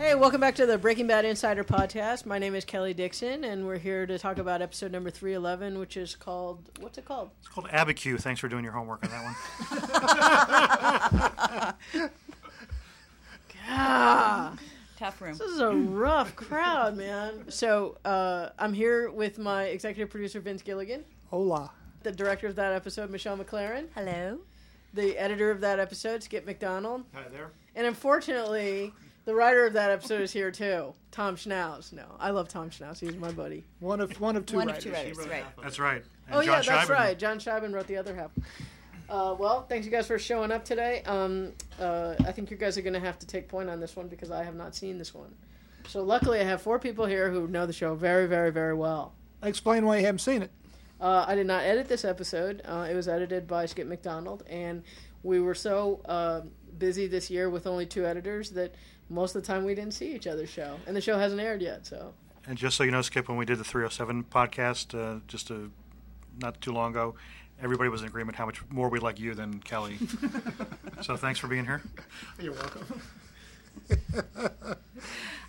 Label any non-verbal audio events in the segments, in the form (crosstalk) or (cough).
Hey, welcome back to the Breaking Bad Insider Podcast. My name is Kelly Dixon, and we're here to talk about episode number 311, which is called, what's it called? It's called Abiquiu. Thanks for doing your homework on that one. (laughs) Ah, Tough room. this is a rough crowd, man. So, uh, I'm here with my executive producer, Vince Gilligan, Hola. the director of that episode, Michelle MacLaren, Hello. the editor of that episode, Skip Macdonald, Hi there. and unfortunately, the writer of that episode is here too, Tom Schnauz. No, I love Tom Schnauz. He's my buddy. One of one of two One writers. of two writers, right? That's right. And Oh John yeah, that's Shiban- right. John Shiban wrote the other half. Uh, well, thanks you guys for showing up today. Um, uh, I think you guys are going to have to take point on this one because I have not seen this one. So luckily, I have four people here who know the show very, very, very well. Explain why you haven't seen it. Uh, I did not edit this episode. Uh, it was edited by Skip Macdonald, and we were so uh, busy this year with only two editors that most of the time we didn't see each other's show, and the show hasn't aired yet. So And just so you know, Skip, when we did the 307 podcast uh, just a, not too long ago, everybody was in agreement how much more we like you than Kelly. (laughs) so thanks for being here. You're welcome. (laughs)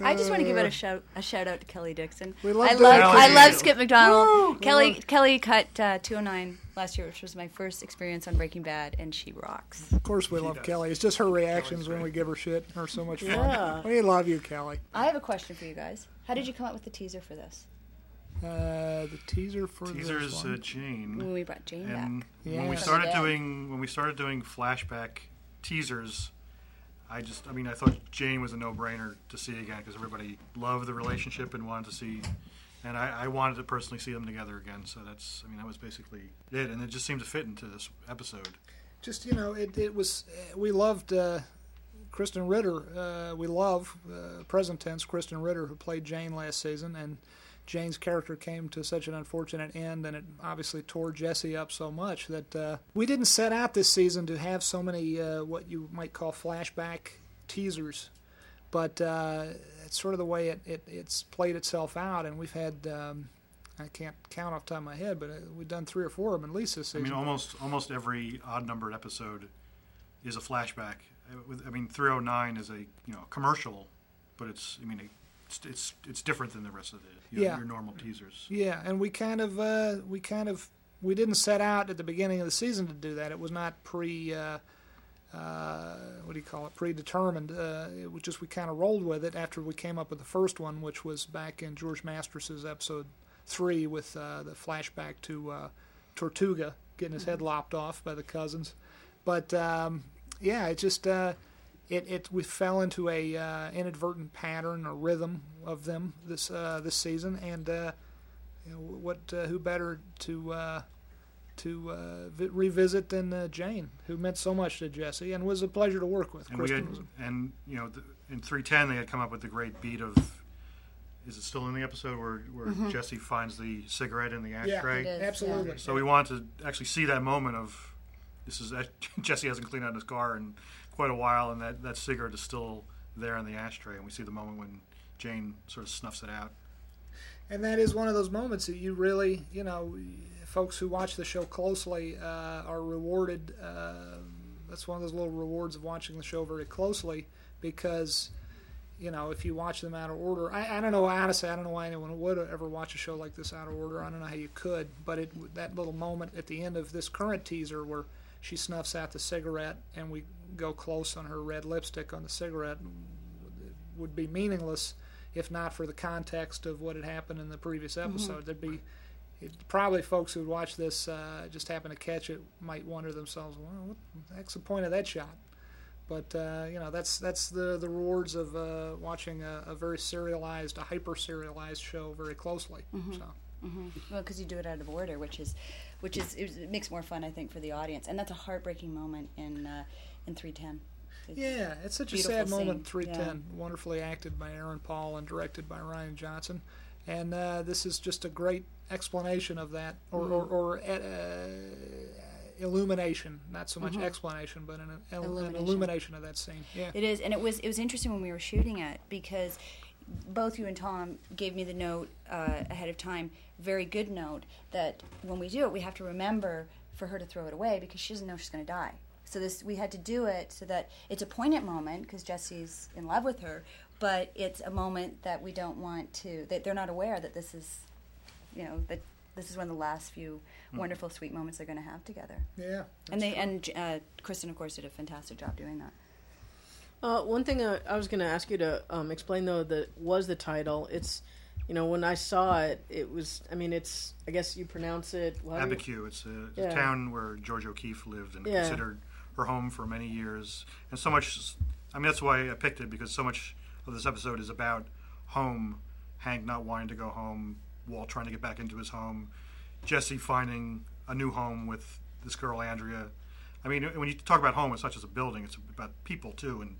I just want to give out a shout a shout out to Kelly Dixon. We love I love Kelly. I love Skip Macdonald. Woo! Kelly love- Kelly cut uh, 209 last year, which was my first experience on Breaking Bad, and she rocks. Of course, we love Kelly. It's just her reactions when we give her shit are so much fun. Yeah. (laughs) We love you, Kelly. I have a question for you guys. How did you come up with the teaser for this? Uh, the teaser for Teasers this uh, one. Jane. When we brought Jane And back. when we Yeah. started Yeah. doing when we started doing flashback teasers, I just I mean I thought Jane was a no-brainer to see again because everybody loved the relationship and wanted to see, and I, I wanted to personally see them together again. So that's I mean that was basically it, and it just seemed to fit into this episode. Just you know, it it was. We loved uh, Krysten Ritter. Uh, we love uh, present tense Krysten Ritter, who played Jane last season, and Jane's character came to such an unfortunate end, and it obviously tore Jesse up so much that uh, we didn't set out this season to have so many uh, what you might call flashback teasers. But uh, it's sort of the way it, it, it's played itself out, and we've had um, I can't count off the top of my head, but uh, we've done three or four of them at least this season. I mean almost almost every odd-numbered episode is a flashback. I mean 309 is a you know commercial, but it's I mean it's it's, it's different than the rest of the your, Yeah. your normal teasers. Yeah, and we kind of uh, we kind of we didn't set out at the beginning of the season to do that. It was not pre uh, uh, what do you call it predetermined. Uh, it was just we kind of rolled with it after we came up with the first one, which was back in George Mastras's episode three with uh, the flashback to uh, Tortuga getting his head lopped off by the cousins. But um, yeah, it just uh, it, it we fell into a uh, inadvertent pattern or rhythm of them this uh, this season, and uh, you know, what uh, who better to uh, to uh, vi- revisit than uh, Jane, who meant so much to Jesse and was a pleasure to work with. And we had, and you know, the, in three ten they had come up with the great beat of. Is it still in the episode where, where Jesse finds the cigarette in the ashtray? It is, absolutely. So we wanted to actually see that moment of this is (laughs) Jesse hasn't cleaned out his car in quite a while, and that, that cigarette is still there in the ashtray, and we see the moment when Jane sort of snuffs it out. And that is one of those moments that you really, you know, folks who watch the show closely uh, are rewarded. Uh, that's one of those little rewards of watching the show very closely because, you know, if you watch them out of order, I, I don't know, honestly, I don't know why anyone would ever watch a show like this out of order. I don't know how you could, but it that little moment at the end of this current teaser where she snuffs out the cigarette and we go close on her red lipstick on the cigarette would be meaningless if not for the context of what had happened in the previous episode. There'd be it, probably folks who would watch this uh, just happen to catch it might wonder themselves, well, what the heck's the point of that shot? But uh, you know, that's that's the the rewards of uh, watching a, a very serialized, a hyper serialized show very closely. So Well, because you do it out of order, which is, which is it makes more fun, I think, for the audience, and that's a heartbreaking moment in uh, in three ten. yeah, it's such a sad scene, moment. Three ten, yeah. wonderfully acted by Aaron Paul and directed by Rian Johnson, and uh, this is just a great explanation of that, or or, or uh, illumination, not so much explanation, but an, an Illumination. illumination of that scene. Yeah. It is, and it was it was interesting when we were shooting it because both you and Tom gave me the note uh, ahead of time, very good note that when we do it, we have to remember for her to throw it away because she doesn't know she's going to die. So this we had to do it so that it's a poignant moment because Jesse's in love with her, but it's a moment that we don't want to. That they're not aware that this is, you know, that this is one of the last few wonderful, sweet moments they're going to have together. Yeah. And they and uh, Krysten, of course, did a fantastic job doing that. Uh, one thing I, I was going to ask you to um, explain though that was the title. It's, you know, when I saw it, it was. I mean, it's. I guess you pronounce it. Well, how do you- Abiquiu. It's a, Yeah. a town where George O'Keeffe lived and Yeah. considered her home for many years. And so much, I mean, that's why I picked it because so much of this episode is about home. Hank not wanting to go home, Walt trying to get back into his home, Jesse finding a new home with this girl Andrea. I mean, when you talk about home, it's not just a building; it's about people too. And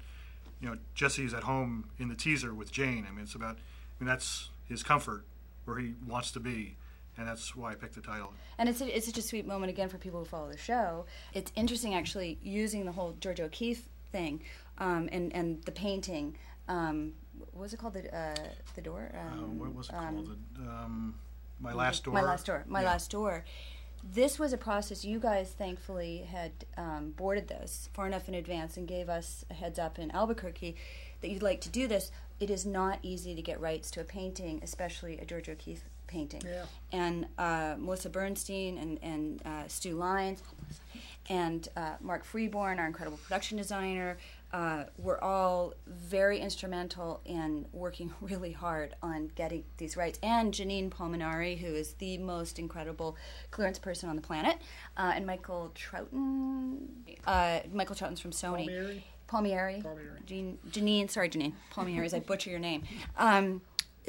you know, Jesse's at home in the teaser with Jane. I mean, it's about. I mean, that's his comfort, where he wants to be, and that's why I picked the title. And it's a, it's such a sweet moment again for people who follow the show. It's interesting actually using the whole George O'Keeffe thing um, and and the painting. Um, what was it called? The uh, the door. Uh, Um, what was it um, called? The, um, my last door. My last door. My Yeah. last door. This was a process you guys thankfully had um, boarded this far enough in advance and gave us a heads up in Albuquerque that you'd like to do this. It is not easy to get rights to a painting, especially a George O'Keeffe painting. Yeah. And uh, Melissa Bernstein and, and uh, Stu Lyons and uh, Mark Freeborn, our incredible production designer, uh, were all very instrumental in working (laughs) really hard on getting these rights. And Janine Palminari, who is the most incredible clearance person on the planet, uh, and Michael Trouton. Uh, Michael Trouton's from Sony. Palmieri? Palmieri. Palmieri. Jean, Janine, sorry, Janine. Palmieri, as I butcher your name. Um,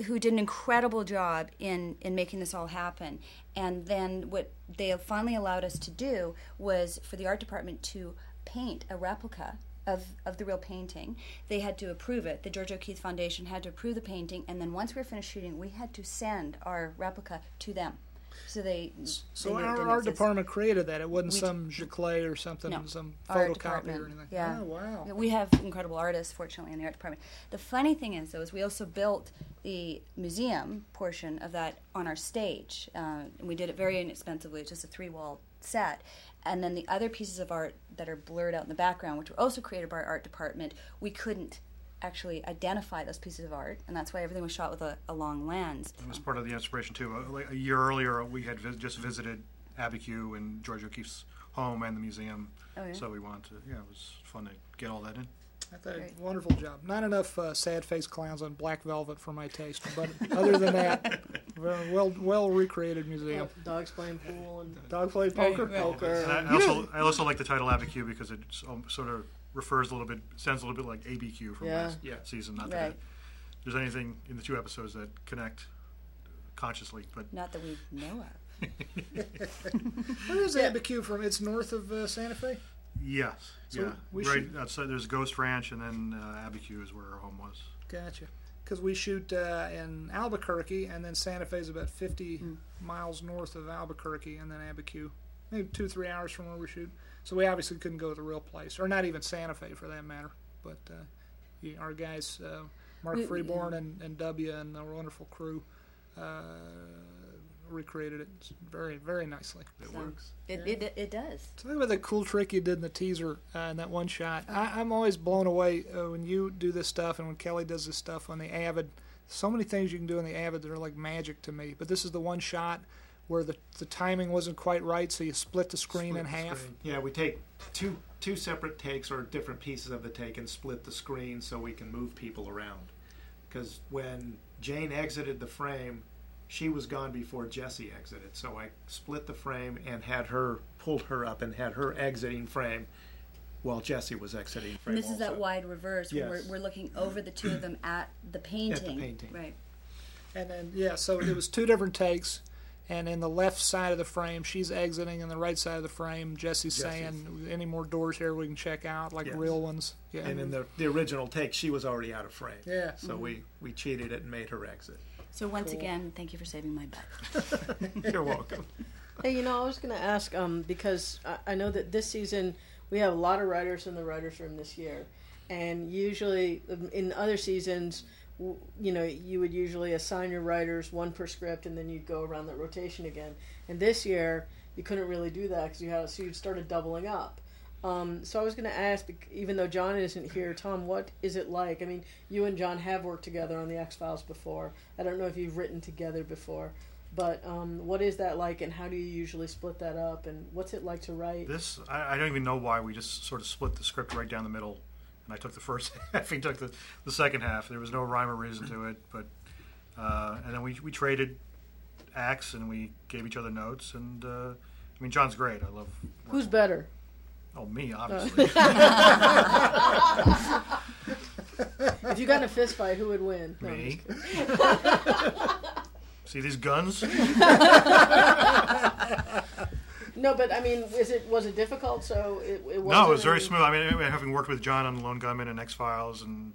who did an incredible job in, in making this all happen. And then what they finally allowed us to do was for the art department to paint a replica of, of the real painting. They had to approve it. The George O'Keeffe Foundation had to approve the painting. And then once we were finished shooting, we had to send our replica to them. So they. So they our art department created that. It wasn't We- some Giclée or something, No. some photocopy or anything. yeah. Oh, wow. We have incredible artists, fortunately, in the art department. The funny thing is, though, is we also built the museum portion of that on our stage. Uh, and we did it very inexpensively. It's just a three-wall set. And then the other pieces of art that are blurred out in the background, which were also created by our art department, we couldn't actually identify those pieces of art, and that's why everything was shot with a, a long lens. It was part of the inspiration too. Uh, like a year earlier, we had vis- just visited Abiquiu and George O'Keeffe's home and the museum. Oh, yeah? So we wanted to. Yeah, it was fun to get all that in. I thought, Great. wonderful job. Not enough uh, sad face clowns on black velvet for my taste, but other than that, (laughs) well, well, well recreated museum. dogs playing pool and Dog played poker. Right, right. poker. And I, I also I also like the title Abiquiu because it um, sort of refers a little bit, sounds a little bit like ABQ from Yeah. last Yeah. season. Not that Right. it- there's anything in the two episodes that connect consciously, but Not that we know of. (laughs) Where is Yeah. Abiquiu from? It's north of uh, Santa Fe. yes, So yeah, we right should- outside. There's Ghost Ranch, and then uh, Abiquiu is where our home was. Gotcha. Because we shoot uh, in Albuquerque, and then Santa Fe is about 50 Mm. miles north of Albuquerque, and then Abiquiu, maybe two, three hours from where we shoot. So we obviously couldn't go to the real place, or not even Santa Fe for that matter. But uh, yeah, our guys, uh, Mark We- we- Freeborn and, and W and a wonderful crew, uh, recreated it very, very nicely. It So- works. It, it, it does. Talk about the cool trick you did in the teaser uh, in that one shot. I, I'm always blown away uh, when you do this stuff and when Kelly does this stuff on the Avid. So many things you can do in the Avid that are like magic to me. But this is the one shot where the the timing wasn't quite right, so you split the screen Split in the half. screen. Yeah, we take two two separate takes or different pieces of the take and split the screen so we can move people around. Because when Jane exited the frame, she was gone before Jesse exited. So I split the frame and had her pulled her up and had her exiting frame while Jesse was exiting frame. And this is that wide reverse where Yes. we're, we're looking over the two of them at the painting. At the painting. Right. And then yeah, so it was two different takes. And in the left side of the frame, she's exiting, and the right side of the frame, Jesse's Jesse's. saying, "Any more doors here we can check out, like Yes. real ones." Yeah, And in the the original take, she was already out of frame. yeah. So we we cheated it and made her exit. So once Cool. again, thank you for saving my butt. (laughs) You're welcome. Hey, you know, I was going to ask um, because I, I know that this season we have a lot of writers in the writers' room this year, and usually um, in other seasons, w- you know, you would usually assign your writers one per script, and then you'd go around that rotation again. And this year, you couldn't really do that because you had so you started doubling up. Um, so I was going to ask, even though John isn't here, Tom, what is it like? I mean, you and John have worked together on the X Files before. I don't know if you've written together before, but um, what is that like, and how do you usually split that up, and what's it like to write? This I, I don't even know why we just sort of split the script right down the middle, and I took the first (laughs) half. He took the, the second half. There was no rhyme or reason to it, but uh, and then we we traded acts and we gave each other notes. And uh, I mean, John's great. I love. Who's better? Oh, me, obviously. (laughs) If you got in a fist fight, who would win? No, me. (laughs) See these guns? No, but I mean, is it was it difficult? So it, it wasn't. No, it was very mean- smooth. I mean, having worked with John on Lone Gunmen and X Files, and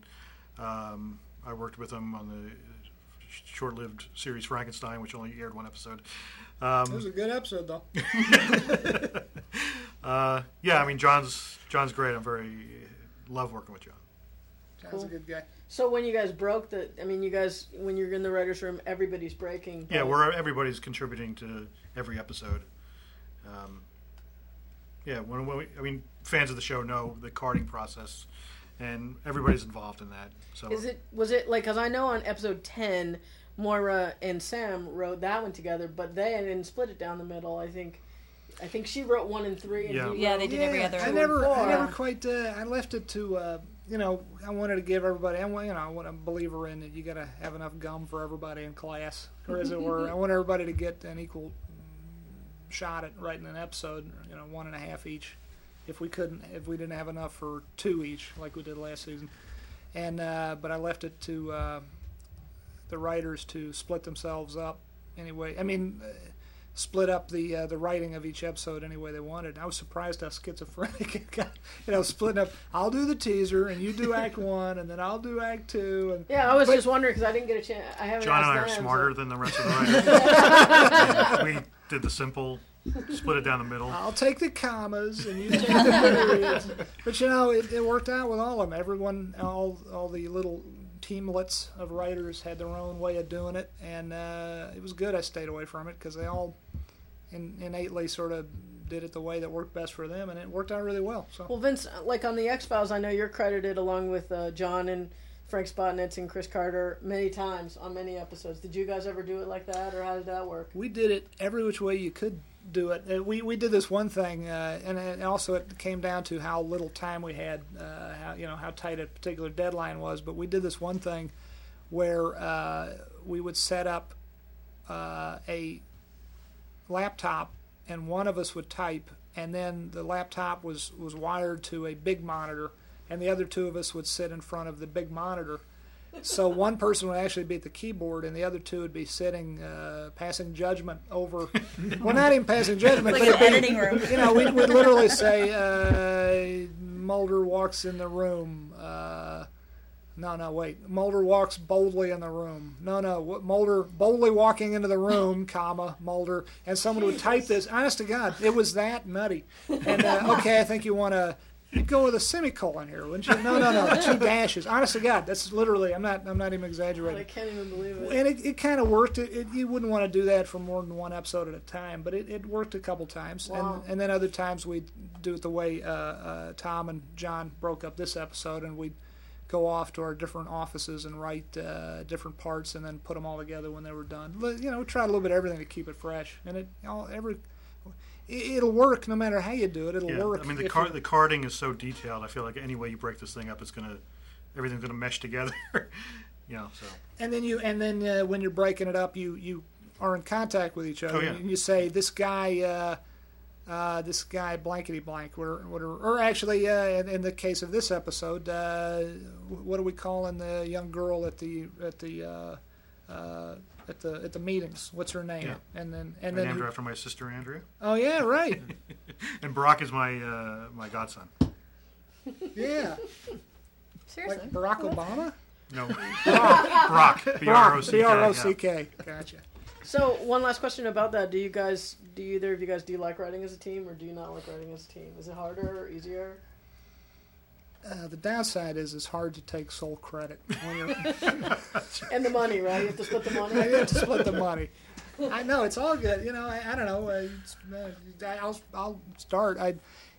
um, I worked with him on the short-lived series Frankenstein, which only aired one episode. It Um, was a good episode, though. (laughs) uh, yeah, I mean, John's John's great. I'm very love working with John. John's Cool. a good guy. So when you guys broke the, I mean, you guys when you're in the writers' room, everybody's breaking. Yeah, but- we're everybody's contributing to every episode. Um, yeah, when, when we, I mean, fans of the show know the carding process, and everybody's involved in that. So Is it was it like because I know on episode ten, Moira and Sam wrote that one together, but they didn't split it down the middle. I think, I think she wrote one and three. And Yeah. he Yeah, they did every other I one. never, I never quite. Uh, I left it to. Uh, you know, I wanted to give everybody. I'm, you know, I'm a believer in that you got to have enough gum for everybody in class, or as it were. I (laughs) want everybody to get an equal shot at writing an episode. You know, one and a half each. If we couldn't, if we didn't have enough for two each, like we did last season, and uh, but I left it to uh, the writers to split themselves up anyway. I mean. Uh, split up the uh, the writing of each episode any way they wanted. I was surprised how schizophrenic (laughs) it got. You know, splitting up. I'll do the teaser, and you do (laughs) Act One, and then I'll do Act Two, and Yeah, I was But- just wondering because I didn't get a chance. I haven't. John and I are smarter so- than the rest of the (laughs) writers. And we did the simple, split it down the middle. I'll take the commas, and you take the periods. (laughs) But you know, it, it worked out with all of them. Everyone, all all the little teamlets of writers had their own way of doing it, and uh, it was good. I stayed away from it because they all in, innately sort of did it the way that worked best for them, and it worked out really well. So. Well, Vince, like on the X Files, I know you're credited along with uh, John and Frank Spotnitz and Chris Carter many times on many episodes. Did you guys ever do it like that, or how did that work? We did it every which way you could do it. Uh, we we did this one thing, uh, and, also it came down to how little time we had, uh, how you know how tight a particular deadline was. But we did this one thing where uh, we would set up uh, a laptop, and one of us would type, and then the laptop was was wired to a big monitor, and the other two of us would sit in front of the big monitor. So one person would actually be at the keyboard, and the other two would be sitting, uh, passing judgment over. (laughs) well, not even passing judgment, Like but an it'd be- room. You know, we'd, we'd literally say, uh, "Mulder walks in the room." Uh, no, no, wait. Mulder walks boldly in the room. No, no. Mulder boldly walking into the room, (laughs) comma Mulder, and someone would type this. Honest to God, it was that nutty. And uh, okay, I think you want to. You'd go with a semicolon here, wouldn't you? No, no, no. Two (laughs) dashes. Honest to God, that's literally. I'm not. I'm not even exaggerating. I can't even believe it. And it, it kind of worked. It, it, you wouldn't want to do that for more than one episode at a time, but it, it worked a couple times. Wow. And, and then other times we'd do it the way uh, uh, Tom and John broke up this episode, and we'd go off to our different offices and write uh, different parts, and then put them all together when they were done. You know, we tried a little bit of everything to keep it fresh, and it all every. It- It'll work no matter how you do it. It'll Yeah, work. I mean the car- the carding is so detailed. I feel like any way you break this thing up, it's gonna everything's gonna mesh together. (laughs) you know, so And then you, and then uh, when you're breaking it up, you you are in contact with each other, Oh, yeah. and you say, "This guy, uh, uh, this guy, blankety blank," or, or, or actually, uh, in, in the case of this episode, uh, what are we calling the young girl at the at the uh, uh, at the at the meetings? What's her name? Yeah. And then I and then, named her after my sister Andrea, oh yeah, right, (laughs) and Barack is my uh, my godson. yeah, Seriously. like Barack Obama, No, (laughs) Brock. B R O C K. B R O yeah. Gotcha. So one last question about that: Do you guys, do either of you guys, do you like writing as a team, or do you not like writing as a team? Is it harder or easier? Uh, the downside is it's hard to take sole credit (laughs) (laughs) And the money, right? You have to split the money. (laughs) I have to split the money. I know it's all good. You know, I, I don't know. uh, I'll I'll start. I,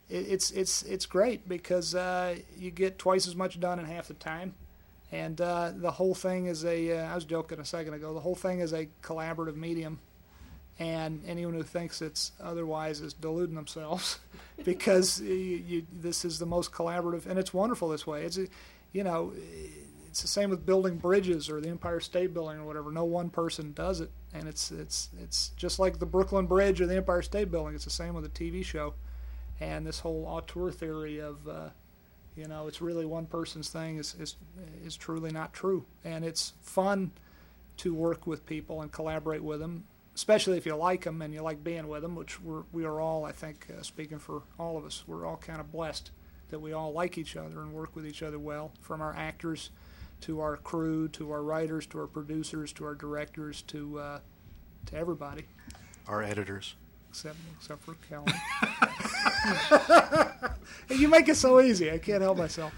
it's it's it's great because uh, you get twice as much done in half the time, and uh, the whole thing is a. Uh, I was joking a second ago. The whole thing is a collaborative medium, and anyone who thinks it's otherwise is deluding themselves, (laughs) because you, you, this is the most collaborative, and it's wonderful this way. It's, you know, it's the same with building bridges or the Empire State Building or whatever. No one person does it, and it's it's it's just like the Brooklyn Bridge or the Empire State Building. It's the same with a TV show, and this whole auteur theory of. Uh, you know, it's really one person's thing is, is is truly not true, and it's fun to work with people and collaborate with them especially if you like them and you like being with them, which we're, we are all, I think, uh, speaking for all of us, we're all kind of blessed that we all like each other and work with each other well, from our actors to our crew, to our writers, to our producers, to our directors, to uh, to everybody. Our editors. Except, except for Kellen. (laughs) you make it so easy. I can't help myself.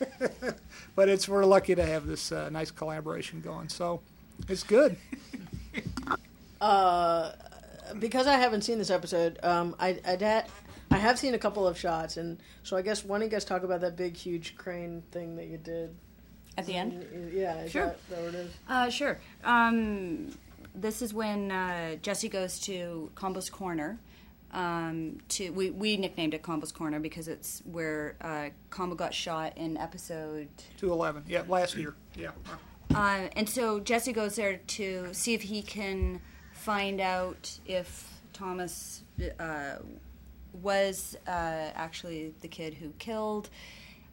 (laughs) but it's we're lucky to have this uh, nice collaboration going. So it's good. Uh, because I haven't seen this episode, um, I I, da- I have seen a couple of shots, and so I guess why don't you guys talk about that big, huge crane thing that you did At the end? Yeah, Sure. that, that what it is? Uh, sure. Um, this is when uh, Jesse goes to Combo's Corner. Um, to we, we nicknamed it Combo's Corner because it's where uh, Combo got shot in episode. 211. Yeah, last year. Yeah. Uh, and so Jesse goes there to see if he can find out if Thomas uh, was uh, actually the kid who killed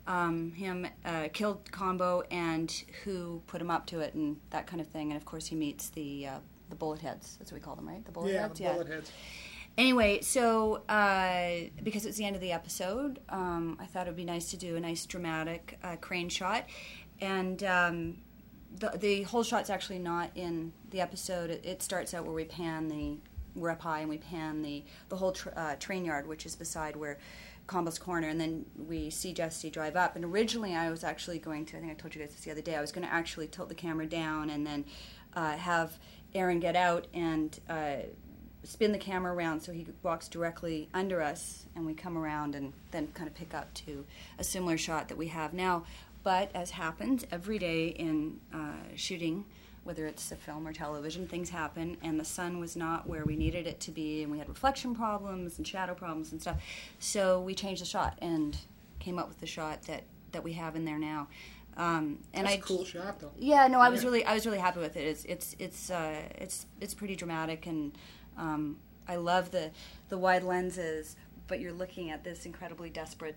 um, him, uh, killed Combo, and who put him up to it, and that kind of thing. And of course, he meets the uh, the bullet heads. That's what we call them, right? The bullet Yeah, heads. the bullet heads. Anyway, so uh, because it's the end of the episode, um, I thought it would be nice to do a nice dramatic uh, crane shot, and um, the the whole shot's actually not in the episode. It, it starts out where we pan the we're up high and we pan the the whole uh, train yard, which is beside where. Combo's Corner, and then we see Jesse drive up. And originally, I was actually going to, I think I told you guys this the other day, I was going to actually tilt the camera down and then uh, have Aaron get out and uh, spin the camera around so he walks directly under us and we come around and then kind of pick up to a similar shot that we have now but as happens every day in uh, shooting whether it's a film or television things happen and the sun was not where we needed it to be and we had reflection problems and shadow problems and stuff so we changed the shot and came up with the shot that, that we have in there now um, and That's I a cool shot, though. yeah, no, I was really, I was really happy with it. It's, it's, it's, uh, it's, it's pretty dramatic, and um, I love the, the wide lenses. But you're looking at this incredibly desperate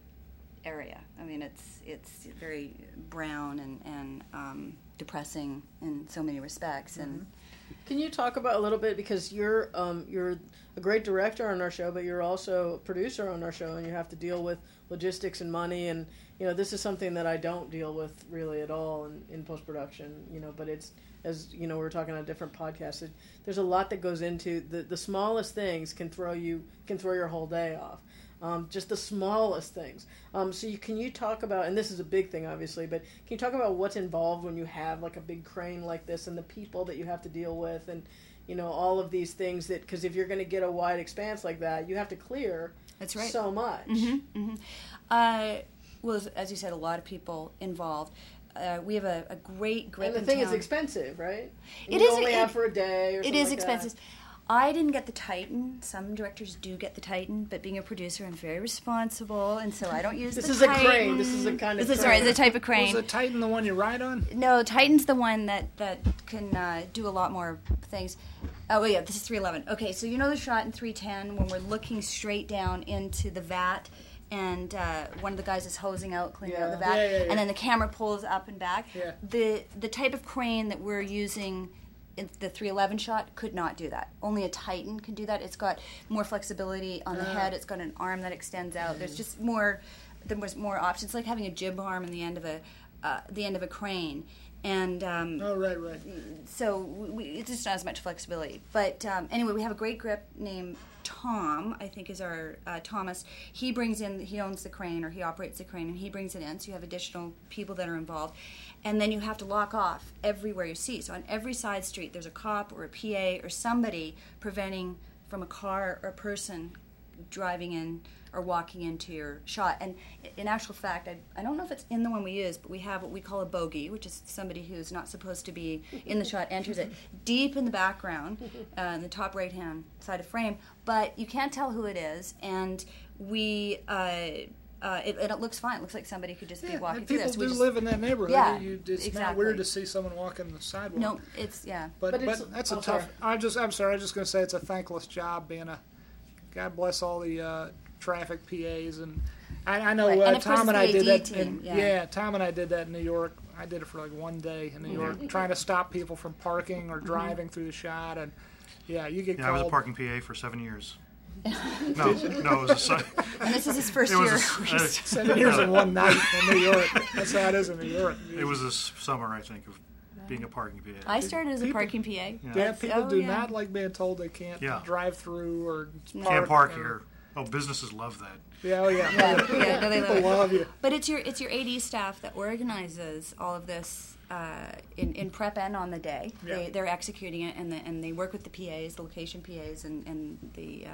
area. I mean, it's, it's very brown and and um, depressing in so many respects. And Can you talk about a little bit because you're um, you're a great director on our show, but you're also a producer on our show, and you have to deal with logistics and money, and you know this is something that I don't deal with really at all in, in post production. You know, but it's as you know we were talking on a different podcast. It, there's a lot that goes into the the smallest things can throw you can throw your whole day off. Um, just the smallest things. Um, so you can you talk about, and this is a big thing, obviously, but can you talk about what's involved when you have like a big crane like this, and the people that you have to deal with, and you know all of these things that because if you're going to get a wide expanse like that, you have to clear That's right. so much. hmm uh, well, as- you said, a lot of people involved. Uh, we have a, a great grip. And the in thing is expensive, right? It you is- only it- have for a day. Or It is like expensive. That. I didn't get the Titan. Some directors do get the Titan, but being a producer, I'm very responsible, and so I don't use the This is a crane. This is a kind of This is sorry, the type of crane. Was crane. the Titan the one you ride on? No, Titan's the one that that can uh, do a lot more things. Oh yeah, this is 311. Okay, so you know the shot in 310 when we're looking straight down into the vat, and uh, one of the guys is hosing out, cleaning out the vat, Yeah, yeah, yeah. and then the camera pulls up and back. Yeah. The the type of crane that we're using. The 311 shot could not do that. Only a Titan can do that. It's got more flexibility on the head. It's got an arm that extends out. There's just more. There was more options. It's like having a jib arm in the end of a uh, the end of a crane, and um, Oh, right, right. so we, it's just not as much flexibility. But um, anyway, we have a great grip named Tom. I think is our uh, Thomas. He brings in. He owns the crane or he operates the crane, and he brings it in. So you have additional people that are involved, and then you have to lock off everywhere you see. So on every side street, there's a cop or a PA or somebody preventing from a car or a person driving in or walking into your shot. And in actual fact, I, I don't know if it's in the one we use, but we have what we call a bogey, which is somebody who's not supposed to be in the shot enters it deep in the background, uh, in the top right hand side of frame, but you can't tell who it is. And we. Uh, uh, it, and it looks fine. It looks like somebody could just be walking and through people this. We do just- live in that neighborhood. Yeah, You- it's not weird to see someone walking the sidewalk. No, it's yeah. But, But but, it's- that's a tough. sorry. I just I'm sorry. I'm just going to say it's a thankless job being a. God bless all the uh, traffic PAs and I, I know Right, uh, and Tom and I did AD that. team, in, yeah. Tom and I did that in New York. I did it for like one day in New Mm-hmm. York, (laughs) trying to stop people from parking or driving through the shot, and yeah, you get Yeah, I was a parking PA for seven years. No, no, it was a. si- And this is his first It was year. (laughs) a, s- Seven years in one night in New York. That's how it is in New York. it was this summer, I think, of being a parking PA. I started as a People- parking PA. Yeah. Yeah, people oh, do yeah. not like being told they can't Yeah. drive through or No. park. Can't park or- here. Oh, businesses love that. Yeah, oh yeah. Yeah, yeah, no, they love love you. But it's your it's your AD staff that organizes all of this uh, in in prep and on the day. They Yeah. they're executing it and the, and they work with the PAs, the location PAs, and and the. Uh,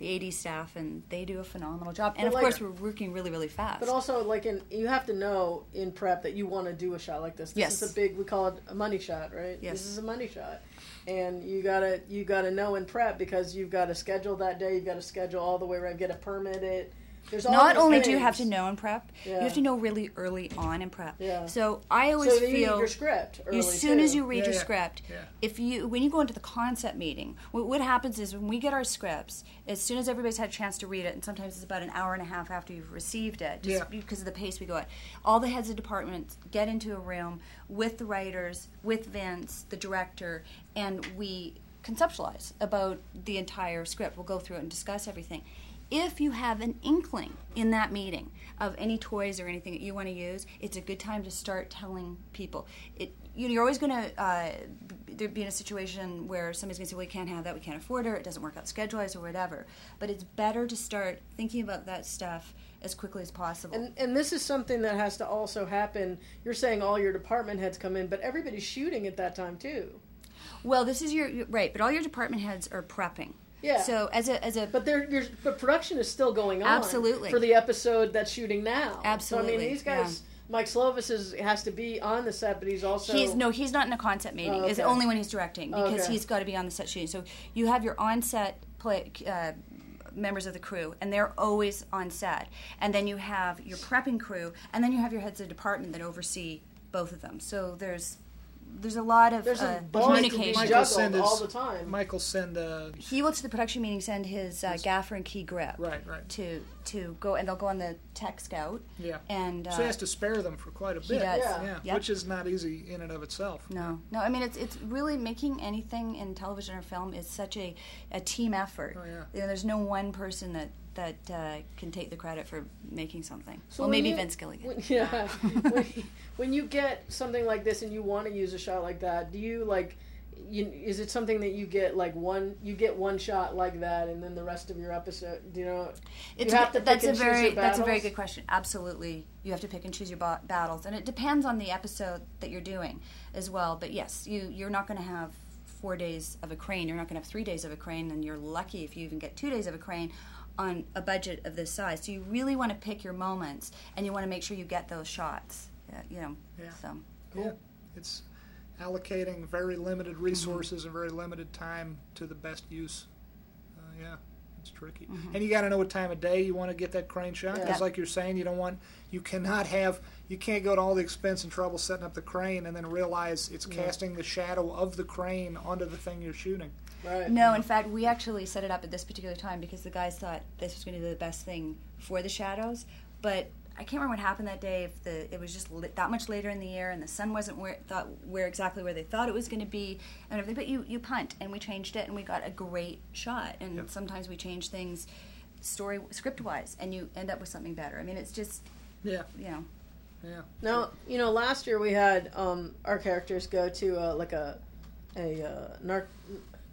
the AD staff and they do a phenomenal job, and But of like- course we're working really, really fast. But also, like in, you have to know in prep that you want to do a shot like this. This Yes. is a big. We call it a money shot, right? Yes. This is a money shot, and you gotta you gotta know in prep because you've got to schedule that day. You've got to schedule all the way around. Get a permit. It. There's all Not these only do you have to know in prep, you have to know really early on in prep. Yeah. So I always So then you feel your script early as soon as you read Yeah, your yeah. script, Yeah. if you when you go into the concept meeting, what, what happens is when we get our scripts, as soon as everybody's had a chance to read it, and sometimes it's about an hour and a half after you've received it, just Yeah. because of the pace we go at, all the heads of departments get into a room with the writers, with Vince, the director, and we conceptualize about the entire script. We'll go through it and discuss everything. If you have an inkling in that meeting of any toys or anything that you want to use, it's a good time to start telling people. It, you know, you're always going to uh, be in a situation where somebody's going to say, "Well, we can't have that. We can't afford it. It doesn't work out schedule-wise or whatever." But it's better to start thinking about that stuff as quickly as possible. And and this is something that has to also happen. You're saying all your department heads come in, but everybody's shooting at that time too. well, this is your- right, but all your department heads are prepping. Yeah. So as a as a But there, your but production is still going on. Absolutely. For the episode that's shooting now. Absolutely. So I mean, these guys. Mike Slovis is has to be on the set, but he's also He's no, he's not in a concept meeting. Oh, It's only when he's directing because Okay. he's got to be on the set shooting. So you have your on-set play. Uh, members of the crew and they're always on set and then you have your prepping crew and then you have your heads of department that oversee both of them so there's there's a lot of There's uh, a balls to be communication Michael juggled send his- all the time. Michael send uh, he will to the production meeting send his uh, gaffer and key grip right, right. to to go and they'll go on the tech scout Yeah. and uh, so he has to spare them for quite a bit. he bit. does. Yeah. Yeah, Yep. which is not easy in and of itself. No, no. I mean, it's it's really making anything in television or film is such a, a team effort. Oh, yeah. You know, there's no one person that that uh, can take the credit for making something. So well, maybe you- Vince Gilligan. When, yeah. (laughs) when, when you get something like this and you want to use a shot like that, do you like? You, is it something that you get like one? You get one shot like that, and then the rest of your episode, do you know? It's you have to that's a very that's a very good question. Absolutely, you have to pick and choose your ba- battles, and it depends on the episode that you're doing as well. But yes, you you're not going to have four days of a crane. You're not going to have three days of a crane, and you're lucky if you even get two days of a crane on a budget of this size. So you really want to pick your moments, and you want to make sure you get those shots. Uh, you know, Yeah. so. Yeah, it's allocating very limited resources and very limited time to the best use. Uh, yeah, it's tricky, and you got to know what time of day you want to get that crane shot. Because, Yeah. like you're saying, you don't want, you cannot have, you can't go to all the expense and trouble setting up the crane and then realize it's casting the shadow of the crane onto the thing you're shooting. Right. No, in fact, we actually set it up at this particular time because the guys thought this was going to be the best thing for the shadows. But I can't remember what happened that day. If the it was just lit, that much later in the year and the sun wasn't where thought where exactly where they thought it was going to be and everything. But you you punt and we changed it and we got a great shot. And Yep. sometimes we change things story script wise and you end up with something better. I mean, it's just Yeah, you know. yeah. Now, you know, last year we had um, our characters go to uh, like a a uh, nar-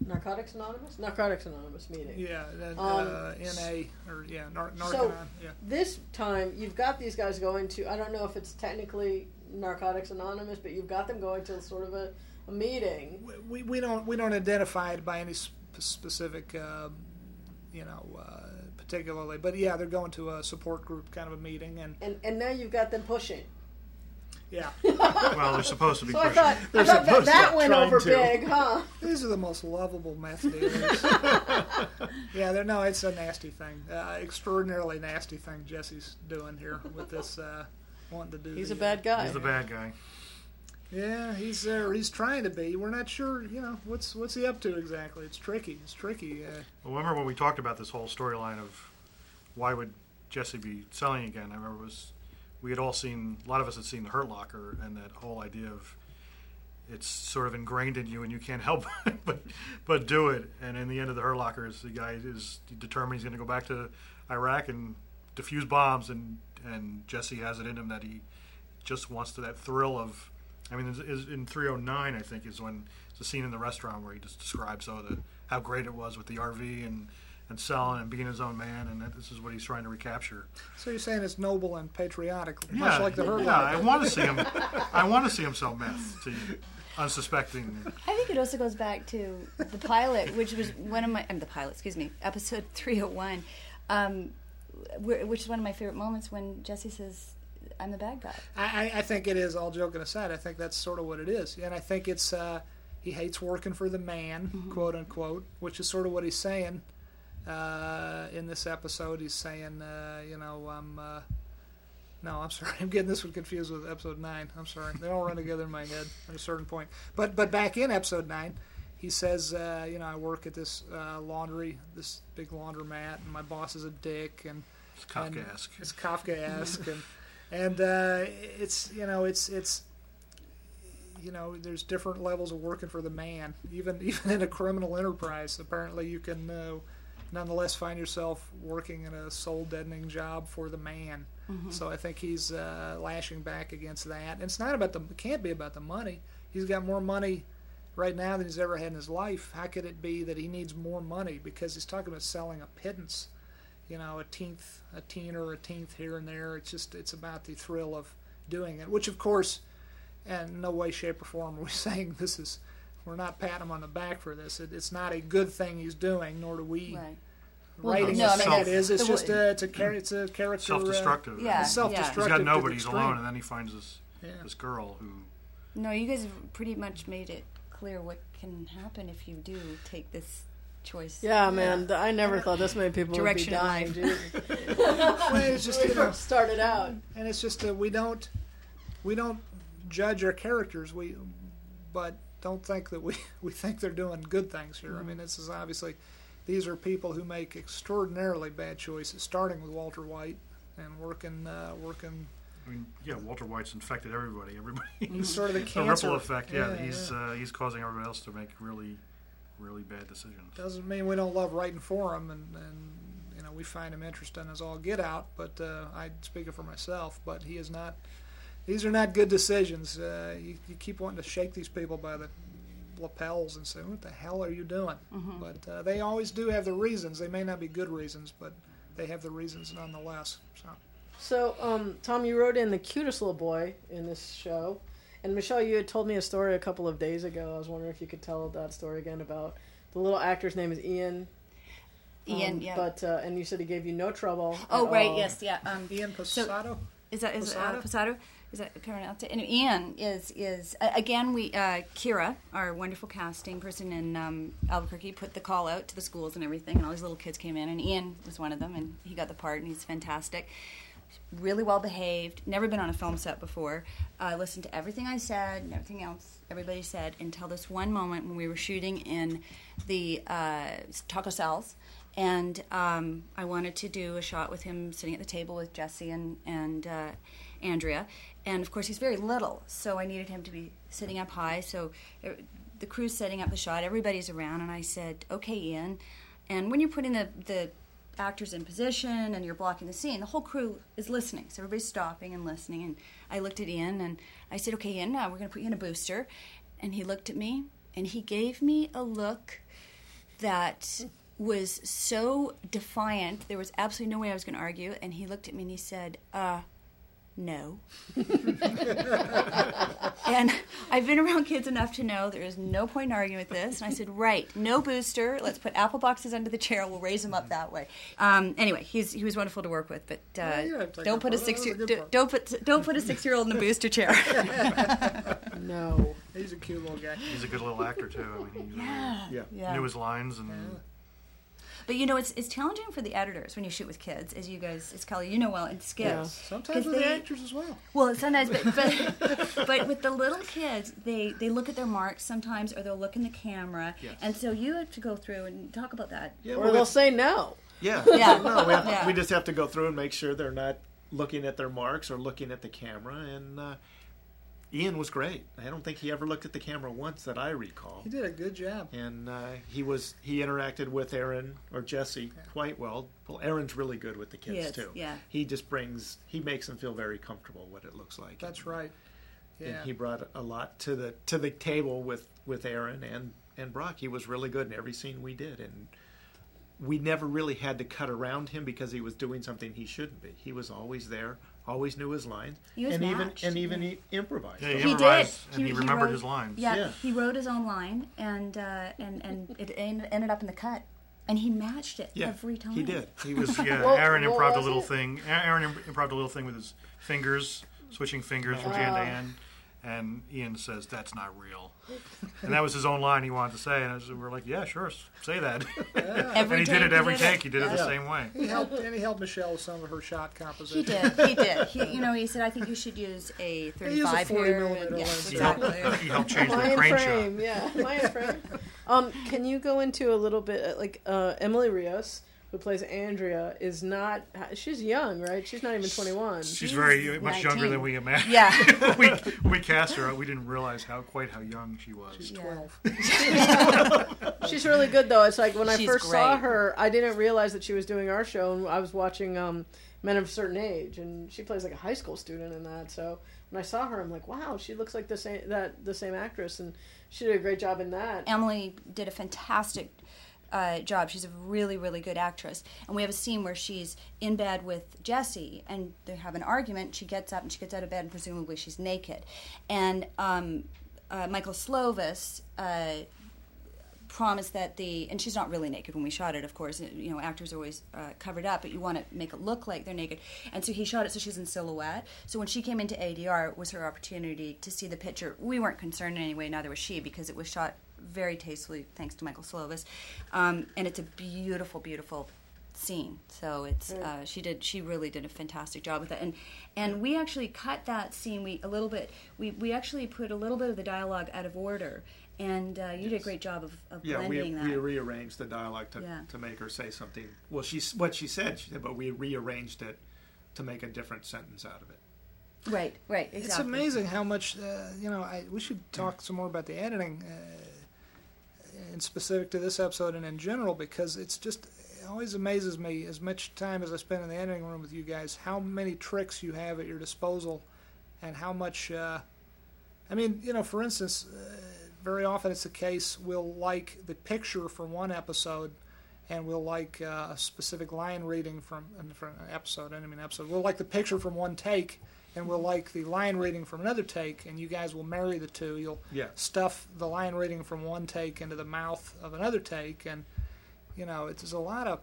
Narcotics Anonymous, Narcotics Anonymous meeting. Yeah, that, Um, uh, NA or yeah, nar-. So- yeah, This time, you've got these guys going to. I don't know if it's technically Narcotics Anonymous, but you've got them going to sort of a, a meeting. we, we don't we don't identify it by any sp- specific um, you know uh, particularly. But yeah, they're going to a support group kind of a meeting, and And and now you've got them pushing. Yeah, (laughs) Well, they're supposed to be So I thought, I They're thought that, supposed that went over to. big, huh? these are the most lovable meth (laughs) dealers. yeah, they're no, it's a nasty thing, uh, extraordinarily nasty thing Jesse's doing here with this uh, wanting to do. He's the, a bad guy. He's the bad guy. Yeah, he's uh, he's trying to be. We're not sure, you know, what's what's he up to exactly. It's tricky. It's tricky. Uh, Well, remember when we talked about this whole storyline of why would Jesse be selling again? I remember it was we had all seen a lot of us had seen the Hurt Locker and that whole idea of it's sort of ingrained in you and you can't help (laughs) but but do it. And in the end of the Hurt Locker, the guy is determined he's going to go back to Iraq and defuse bombs, and and Jesse has it in him that he just wants to that thrill of. I mean, in 309, I think, is when it's a scene in the restaurant where he just describes oh the how great it was with the RV and and selling and being his own man, and that this is what he's trying to recapture. so you're saying it's noble and patriotic, much like the Hurt yeah. I want to see him. I want to see him sell meth to unsuspecting. I think it also goes back to the pilot, which was one of my, um, the pilot, excuse me, episode (laughs) 301, um, which is one of my favorite moments when Jesse says, I'm the bad guy. I, I- I think it is. All joking aside, I think that's sort of what it is, and I think it's uh, he hates working for the man, quote unquote, which is sort of what he's saying uh, in this episode. He's saying, uh, you know, I'm. Uh, no, I'm sorry. (laughs) I'm getting this one confused with episode nine. I'm sorry. They all run together in my head at a certain point. But but back in episode nine, he says, uh, you know, I work at this uh, laundry, this big laundromat, and my boss is a dick, and It's Kafkaesque. it's Kafkaesque, (laughs) and and uh, it's you know it's it's you know there's different levels of working for the man. Even (laughs) even in a criminal enterprise, apparently you can uh, nonetheless find yourself working in a soul deadening job for the man. So I think he's uh, lashing back against that. And it's not about the it can't be about the money. He's got more money right now than he's ever had in his life. How could it be that he needs more money? Because he's talking about selling a pittance you know, a tenth, a teen or a tenth here and there. It's just, it's about the thrill of doing it, which of course, in no way, shape, or form (laughs) are we saying this is, we're not patting him on the back for this. It, it's not a good thing he's doing, nor do we Right. writing no, it I mean, say it that's- is. It's the just w- a, it's a, char- it's a character. uh, Self-destructive. Yeah. it's self-destructive. He's got nobody. He's alone, and then he finds this Yeah. this girl who. No, you guys have pretty much made it clear what can happen if you do take this choice. Yeah, man. I never thought this many people Direction would be dying. life. (laughs) (laughs) Well, it's just, you know, started out. and it's just uh, we don't we don't judge our characters we but don't think that we (laughs) we think they're doing good things here i mean this is obviously these are people who make extraordinarily bad choices starting with walter white and working uh, working I mean, yeah, Walter White's infected everybody. Everybody. he's sort of the (laughs) the cancer ripple effect. Yeah, Yeah, he's yeah. Uh, he's causing everybody else to make really, really bad decisions. doesn't mean we don't love writing for him and, and you know we find him interesting as all get out but uh, i speak it for myself but he is not these are not good decisions uh, you, you keep wanting to shake these people by the lapels and say what the hell are you doing but uh, they always do have the reasons they may not be good reasons but they have the reasons nonetheless so So, um, Tom, you wrote in the cutest little boy in this show, and Michelle, you had told me a story a couple of days ago. I was wondering if you could tell that story again about the little actor's name is Ian. Ian, um, yeah. But uh, and you said he gave you no trouble. oh, at right, all. yes, yeah. Um, ian So- Posado? Is that is Posada? uh, Posado? Is that pronounced? And Ian is is uh, again we uh, Kira, our wonderful casting person in um, Albuquerque, put the call out to the schools and everything, and all these little kids came in, and Ian was one of them, and he got the part, and he's fantastic. Really well behaved. Never been on a film set before. Uh, listened to everything I said and everything else everybody said until this one moment when we were shooting in the uh, taco cells, and um, I wanted to do a shot with him sitting at the table with Jesse and and uh, Andrea, and of course he's very little, so I needed him to be sitting up high. So uh, the crew's setting up the shot, everybody's around, and I said, "Okay, Ian." And when you're putting the the actors in position and you're blocking the scene, the whole crew is listening. So everybody's stopping and listening. And I looked at Ian and I said, "Okay, Ian, now we're going to put you in a booster." And he looked at me and he gave me a look that was so defiant. There was absolutely no way I was going to argue. And he looked at me and he said, "Uh, no. (laughs) and I've been around kids enough to know there is no point in arguing with this. And I said, right, no booster. Let's put apple boxes under the chair. We'll raise them up that way. Um, anyway, he's he was wonderful to work with, but uh, Yeah, you don't have to take don't put a six was a year good do, part. don't put don't put a six year old in a booster chair. (laughs) (laughs) No. He's a cute little guy. He's a good little actor too. I mean, he yeah, Yeah. yeah. knew his lines and But you know, it's it's challenging for the editors when you shoot with kids, as you guys, as Kelley, you know well, and Skip. Yeah. Sometimes 'Cause with the actors as well. Well, sometimes, but, but (laughs) but with the little kids, they they look at their marks sometimes, or they'll look in the camera, Yes. and so you have to go through and talk about that. Yeah, Or well, they'll we- say no. yeah. (laughs) Yeah. No, we, have, Yeah. we just have to go through and make sure they're not looking at their marks or looking at the camera. And uh, Ian was great. I don't think he ever looked at the camera once that I recall. He did a good job. And uh, he was he interacted with Aaron or Jesse quite well. Well, Aaron's really good with the kids He is, too. yeah. He just brings he makes them feel very comfortable what it looks like. That's And- right. And he brought a lot to the to the table with with Aaron and and Brock. He was really good in every scene we did, and we never really had to cut around him because he was doing something he shouldn't be. He was always there, always knew his lines, He was and even and even yeah. he improvised. Yeah, he He improvised did. and he, He- he remembered wrote- his lines. Yeah, Yeah. he wrote his own line, and uh, and and it ended up in the cut, and he matched it Yeah, every time. he did. He was (laughs) Yeah, Well, Aaron what improv a little it? thing. Aaron im- improv a little thing with his fingers, switching fingers from Jan to Ann. And Ian says, "That's not real," and that was his own line he wanted to say. And I was, we were like, "Yeah, sure, say that." (laughs) Every and he did it every did take. He did it the Yeah. same way. He helped, and he helped Michelle with some of her shot composition. He did. He did. He, you know, he said, "I think you should use a 35 40 here." millimeter and- yeah, lens. He helped, he helped change the Lion crane frame, yeah, lion frame. (laughs) Um, can you go into a little bit uh, like uh, Emily Rios, who plays Andrea, is not. She's young, right? She's not even twenty one. shot. She's very much younger than we imagined. Yeah. (laughs) we, we cast her, we didn't realize how quite how young she was. She's Yeah. 12. (laughs) (laughs) She's really good though. It's like when I She's first saw her, I didn't realize that she was doing our show, and I was watching um, Men of a Certain Age, and she plays like a high school student in that. So when I saw her, I'm like, wow, she looks like the same that the same actress, and she did a great job in that. Emily did a fantastic uh, job. She's a really, really good actress. And we have a scene where she's in bed with Jesse, and they have an argument. She gets up and she gets out of bed, and presumably she's naked. And um, uh, Michael Slovis. Uh, promised that the and she's not really naked when we shot it of course you know actors are always uh, covered up but you want to make it look like they're naked and so he shot it so she's in silhouette so when she came into adr it was her opportunity to see the picture we weren't concerned in any way neither was she because it was shot very tastefully thanks to michael slovis. Um, and it's a beautiful beautiful scene. So it's uh, she did she really did a fantastic job with it. And and we actually cut that scene. We a little bit we, we actually put a little bit of the dialogue out of order. And uh, you did a great job of, of Yeah, we, blending we that rearranged the dialogue to, Yeah. to make her say something. Well, she's what she said, she said, but we rearranged it to make a different sentence out of it. right right exactly. It's amazing how much, uh, you know, I, we should talk some more about the editing, uh, and specific to this episode and in general, because it's just, it always amazes me, as much time as I spend in the editing room with you guys, how many tricks you have at your disposal, and how much, uh, I mean, you know, for instance, uh, very often it's the case we'll like the picture from one episode, and we'll like uh, a specific line reading from, from an episode. I mean, episode. We'll like the picture from one take, and we'll like the line reading from another take, and you guys will marry the two. You'll Yeah. stuff the line reading from one take into the mouth of another take, and you know, it's there's a lot of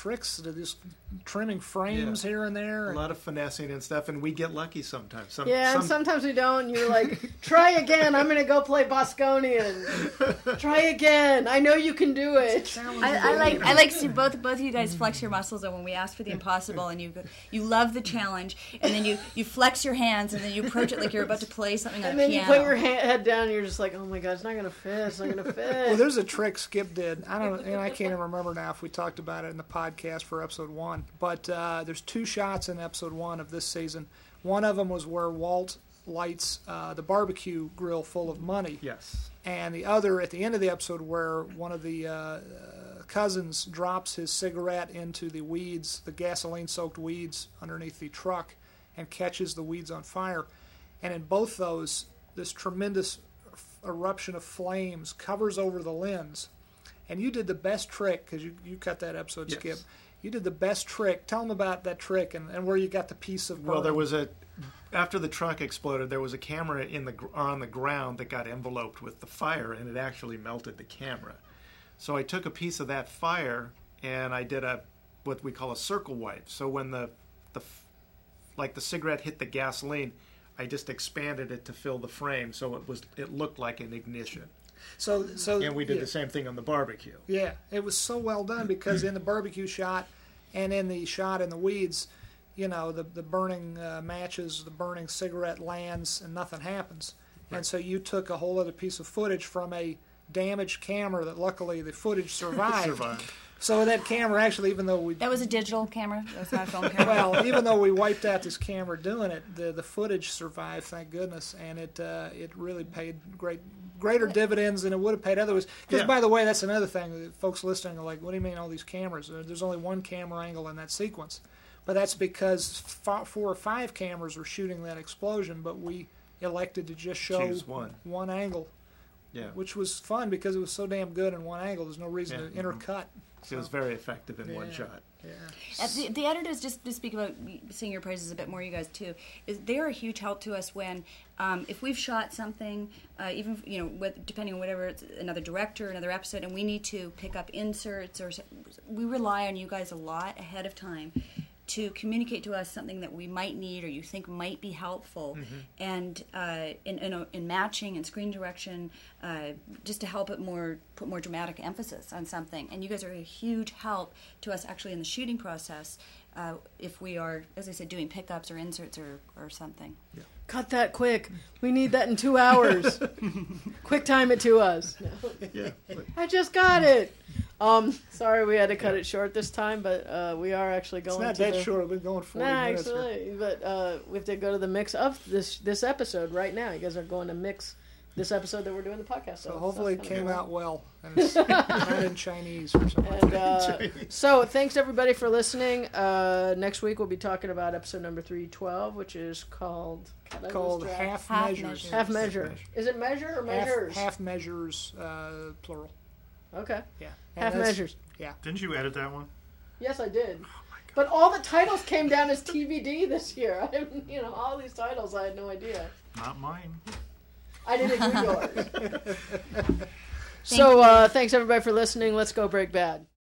tricks to just trimming frames here and there. A lot of finessing and stuff, and we get lucky sometimes. Some, Yeah, and sometimes we don't. And you're like, (laughs) try again. I'm gonna go play Bosconian. try again. I know you can do it. I, I like I like to see both both of you guys flex your muscles and when we ask for the impossible and you go- you love the challenge and then you you flex your hands and then you approach it like you're about to play something on And a then you piano. put your ha- head down. and You're just like, oh my god, it's not gonna fit. It's not gonna fit. Well, there's a trick Skip did. I don't, and I can't even remember now if we talked about it in the podcast for episode one. But uh, there's two shots in episode one of this season. One of them was where Walt lights uh, the barbecue grill full of money, yes. and the other at the end of the episode where one of the uh, uh, cousins drops his cigarette into the weeds, the gasoline-soaked weeds underneath the truck, and catches the weeds on fire. And in both those, this tremendous eruption of flames covers over the lens. And you did the best trick because you, you cut that episode, Yes. Skip. You did the best trick. Tell them about that trick and, and where you got the piece of. Well, there was a after the truck exploded, there was a camera in the on the ground that got enveloped with the fire, and it actually melted the camera. So I took a piece of that fire and I did a what we call a circle wipe. So when the the like the cigarette hit the gasoline, I just expanded it to fill the frame, so it was it looked like an ignition. So so And we did yeah. the same thing on the barbecue. Yeah, it was so well done because in the barbecue shot and in the shot in the weeds, you know, the the burning uh, matches, the burning cigarette lands, and nothing happens. And so you took a whole other piece of footage from a damaged camera that luckily the footage survived. Survived. So that camera actually, even though we That was a digital camera. That was not a film (laughs) camera. well, even though we wiped out this camera doing it, the the footage survived, thank goodness, and it uh, it really paid great greater dividends than it would have paid otherwise. Because Yeah. by the way, that's another thing. that Folks listening are like, "What do you mean all these cameras?" There's only one camera angle in that sequence, but that's because four or five cameras were shooting that explosion, but we elected to just show one. one angle, Yeah. which was fun because it was so damn good in one angle. There's no reason Yeah. to intercut. It was very effective in one shot. Yeah. The, the editors, just to speak about seeing your praises a bit more, you guys too, is they're a huge help to us when, um, if we've shot something, uh, even you know, with, depending on whatever it's another director, another episode, and we need to pick up inserts or we rely on you guys a lot ahead of time to communicate to us something that we might need or you think might be helpful, and uh, in, in, in matching and screen direction, uh, just to help it more put more dramatic emphasis on something. And you guys are a huge help to us actually in the shooting process. Uh, if we are, as I said, doing pickups or inserts or, or something. Cut that quick. We need that in two hours. (laughs) quick time it to us. Yeah. I just got it. Um, sorry we had to cut it short this time, but uh, we are actually It's going not to that the, short. We've been going 40 Nah, minutes. here. actually, but uh, we have to go to the mix of this this episode right now. You guys are going to mix this episode that we're doing the podcast. So of. hopefully it came out well. And it's (laughs) not in Chinese or something. And uh, so, thanks everybody for listening. Uh, next week we'll be talking about episode number three twelve, which is called called half, Half measures. measures. half measure. Is it measure or Half- measures? Half, measures, uh, plural. Okay, Yeah. And half that's- measures. Yeah. Didn't you edit that one? Yes, I did. But all the titles came down as TBD this year. (laughs) I didn't, you know, all these titles I had no idea. Not mine. I didn't do yours. so, uh, thanks everybody for listening. Let's go break bad.